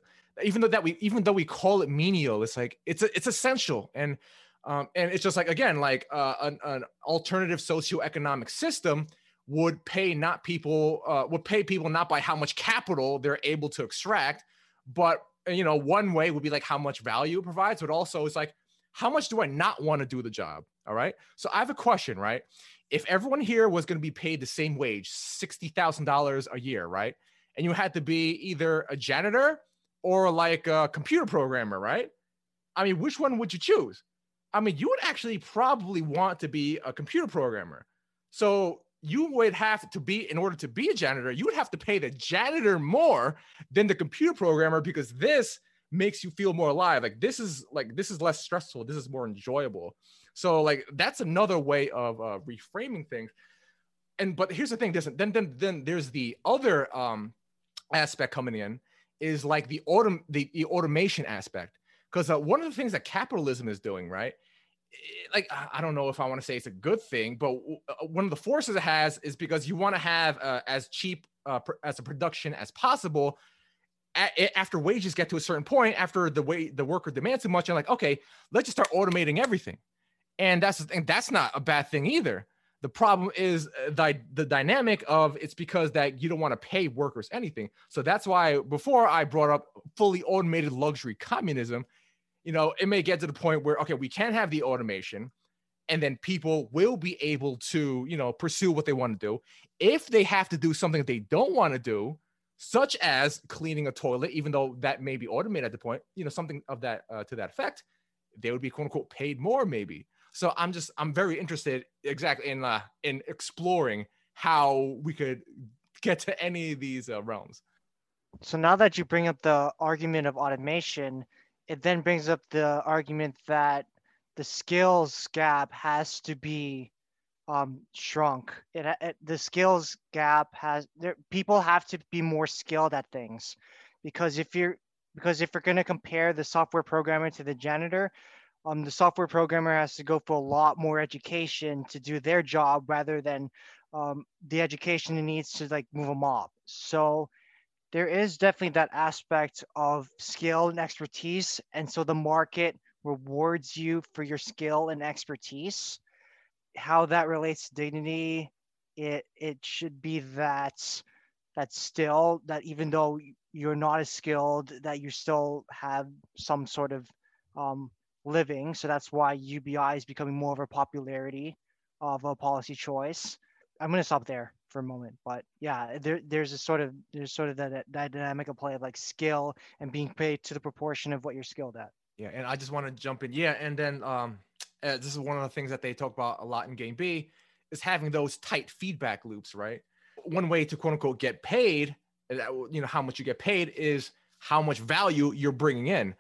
[SPEAKER 1] even though that we even though we call it menial it's like it's a, it's essential. And um, and it's just like again, like uh, an, an alternative socioeconomic system would pay not people uh, would pay people not by how much capital they're able to extract, but you know one way would be like how much value it provides, but also it's like how much do I not want to do the job? All right. So I have a question, right? If everyone here was going to be paid the same wage, sixty thousand dollars a year, right, and you had to be either a janitor or like a computer programmer, right? I mean, which one would you choose? I mean, you would actually probably want to be a computer programmer. So you would have to be, in order to be a janitor, you would have to pay the janitor more than the computer programmer because this makes you feel more alive. Like this is like this is less stressful. This is more enjoyable. So like that's another way of uh, reframing things. And but here's the thing: then then then there's the other um, aspect coming in is like the autom the, the automation aspect because uh, one of the things that capitalism is doing right like I don't know if I want to say it's a good thing, but uh, one of the forces it has is because you want to have uh, as cheap uh, pr- as a production as possible. After wages get to a certain point, after the way the worker demands too much, you're like, okay, let's just start automating everything, and that's and that's not a bad thing either. The problem is uh, the the dynamic of it's because that you don't want to pay workers anything. So that's why before I brought up fully automated luxury communism you know, it may get to the point where, okay, we can have the automation and then people will be able to, you know, pursue what they want to do. If they have to do something that they don't want to do, such as cleaning a toilet, even though that may be automated at the point, you know, something of that uh, to that effect, they would be quote unquote paid more, maybe. So I'm just I'm very interested exactly in uh, in exploring how we could get to any of these uh, realms.
[SPEAKER 2] So now that you bring up the argument of automation, it then brings up the argument that the skills gap has to be um, shrunk. It, it, the skills gap has there, people have to be more skilled at things, because if you're because if you're going to compare the software programmer to the janitor, um, the software programmer has to go for a lot more education to do their job rather than um, the education it needs to like move a mob. So there is definitely that aspect of skill and expertise. And so the market rewards you for your skill and expertise. How that relates to dignity, it it should be that that still that even though you're not as skilled, that you still have some sort of um, living. So that's why UBI is becoming more of a popularity of a policy choice. I'm going to stop there for a moment. But yeah, there, there's a sort of there's sort of that, that dynamic of play of like skill and being paid to the proportion of what you're skilled at.
[SPEAKER 1] Yeah, and I just want to jump in. Yeah, and then um, uh, this is one of the things that they talk about a lot in Game B is having those tight feedback loops, right? One way to quote unquote get paid, you know, how much you get paid is how much value you're bringing in.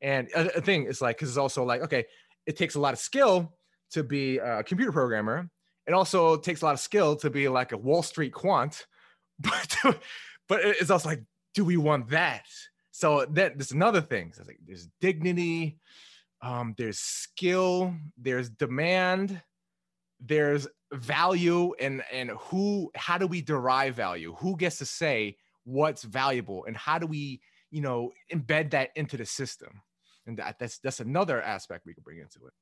[SPEAKER 1] And a, a thing is like, because it's also like, okay, it takes a lot of skill to be a computer programmer it also takes a lot of skill to be like a Wall Street quant, but but it's also like, do we want that? So that there's another thing. So like there's dignity, um, there's skill, there's demand, there's value, and and who how do we derive value? Who gets to say what's valuable, and how do we you know embed that into the system? And that that's that's another aspect we can bring into it.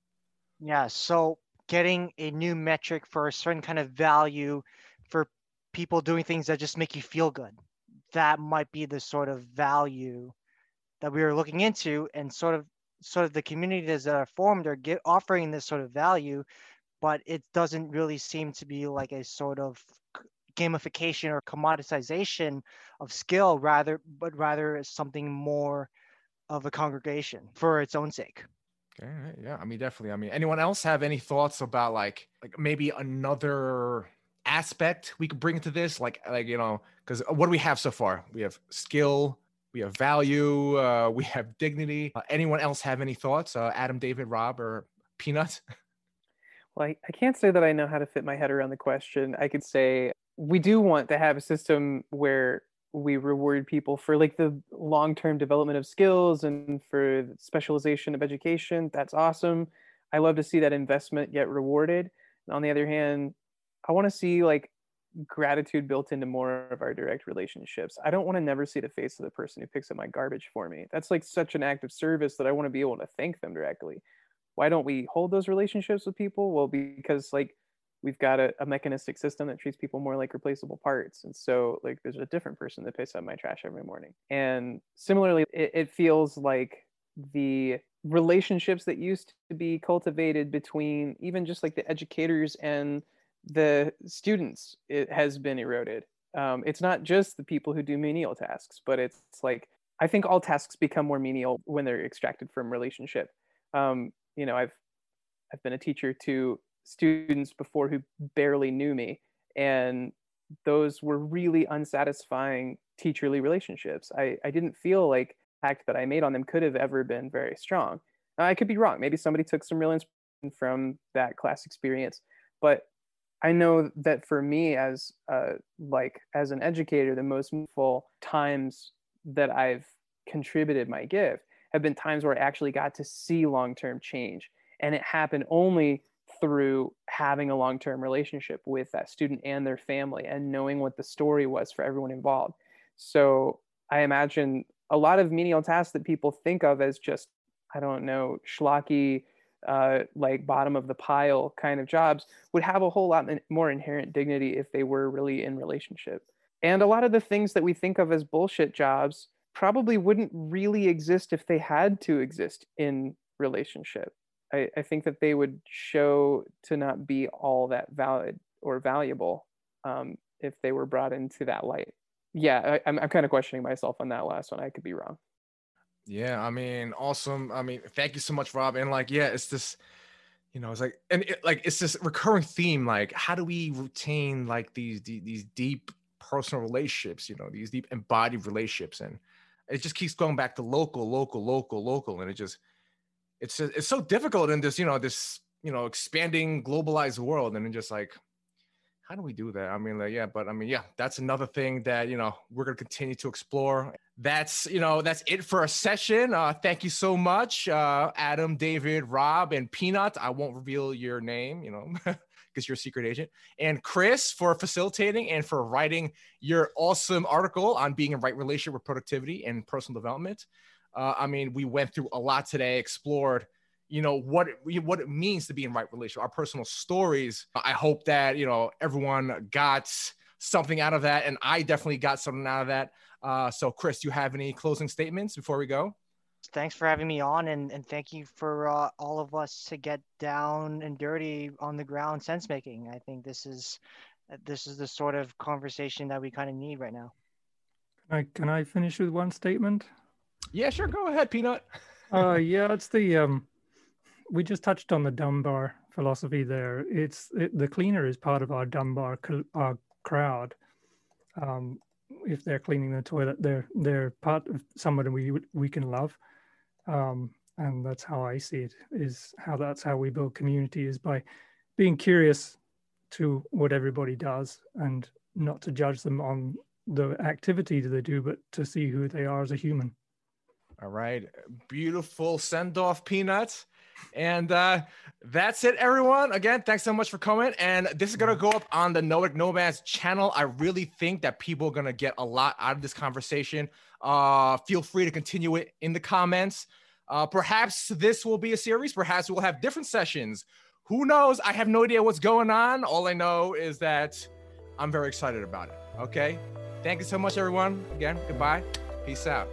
[SPEAKER 2] Yeah. So getting a new metric for a certain kind of value for people doing things that just make you feel good. That might be the sort of value that we are looking into, and sort of sort of the communities that are formed are get, offering this sort of value, but it doesn't really seem to be like a sort of gamification or commoditization of skill rather but rather something more of a congregation for its own sake
[SPEAKER 1] Yeah, I mean, definitely. I mean, anyone else have any thoughts about like, like maybe another aspect we could bring to this? Like, like you know, because what do we have so far? We have skill, we have value, uh, we have dignity. Uh, anyone else have any thoughts? Uh, Adam, David, Rob, or Peanut?
[SPEAKER 5] Well, I, I can't say that I know how to fit my head around the question. I could say we do want to have a system where we reward people for like the long-term development of skills and for specialization of education that's awesome. I love to see that investment get rewarded. And on the other hand i want to see like gratitude built into more of our direct relationships. I don't want to never see the face of the person who picks up my garbage for me. That's like such an act of service that i want to be able to thank them directly. Why don't we hold those relationships with people? Well because like we've got a, a, mechanistic system that treats people more like replaceable parts and so like there's a different person that picks up my trash every morning. And similarly it, it feels like the relationships that used to be cultivated between even just like the educators and the students it has been eroded. Um, it's not just the people who do menial tasks but it's, like i think all tasks become more menial when they're extracted from relationship. Um, you know i've i've been a teacher to students before who barely knew me. And those were really unsatisfying teacherly relationships. I, I didn't feel like act that i made on them could have ever been very strong. Now, i could be wrong. Maybe somebody took some real inspiration from that class experience but i know that for me as uh, like as an educator the most meaningful times that i've contributed my gift have been times where i actually got to see long-term change. And it happened only through having a long-term relationship with that student and their family and knowing what the story was for everyone involved. So i imagine a lot of menial tasks that people think of as just i don't know schlocky uh, like bottom of the pile kind of jobs would have a whole lot more inherent dignity if they were really in relationship. And a lot of the things that we think of as bullshit jobs probably wouldn't really exist if they had to exist in relationship I, I think that they would show to not be all that valid or valuable um, if they were brought into that light. Yeah, I, I'm, I'm kind of questioning myself on that last one. I could be wrong.
[SPEAKER 1] Yeah, I mean, awesome. I mean, thank you so much, Rob. And like, yeah, it's this, you know, it's like, and it, like, it's this recurring theme. Like, how do we retain like these these deep personal relationships? You know, these deep embodied relationships, and it just keeps going back to local, local, local, local, and it just it's it's so difficult in this you know this you know expanding globalized world and just like how do we do that? I mean like yeah but i mean yeah that's another thing that you know we're going to continue to explore. That's you know that's it for a session. Uh thank you so much uh adam david rob and peanut. I won't reveal your name you know because you're a secret agent. And chris for facilitating and for writing your awesome article on being in right relationship with productivity and personal development uh, I mean, we went through a lot today, explored, you know, what it, what it means to be in right relationship, our personal stories. I hope that you know everyone got something out of that, and I definitely got something out of that. Uh, so, Chris, do you have any closing statements before we go?
[SPEAKER 2] Thanks for having me on, and, and thank you for uh, all of us to get down and dirty on the ground sense making. I think this is this is the sort of conversation that we kind of need right now.
[SPEAKER 6] Can I can I finish with one statement?
[SPEAKER 1] Yeah, sure. Go ahead, Peanut.
[SPEAKER 6] uh, yeah, it's the um, we just touched on the Dunbar philosophy there. It's it, the cleaner is part of our Dunbar our crowd. Um, if they're cleaning the toilet, they're they're part of somebody we we can love, um, and that's how I see it. Is how that's how we build community is by being curious to what everybody does and not to judge them on the activity that they do, but to see who they are as a human.
[SPEAKER 1] All right. Beautiful send off, Peanuts. And uh, that's it, everyone. Again, thanks so much for coming. And this is going to go up on the Noetic Nomads channel. I really think that people are going to get a lot out of this conversation. Uh, feel free to continue it in the comments. Uh, perhaps this will be a series. Perhaps we'll have different sessions. Who knows? I have no idea what's going on. All I know is that I'm very excited about it. Okay. Thank you so much, everyone. Again, goodbye. Peace out.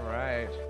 [SPEAKER 1] All right.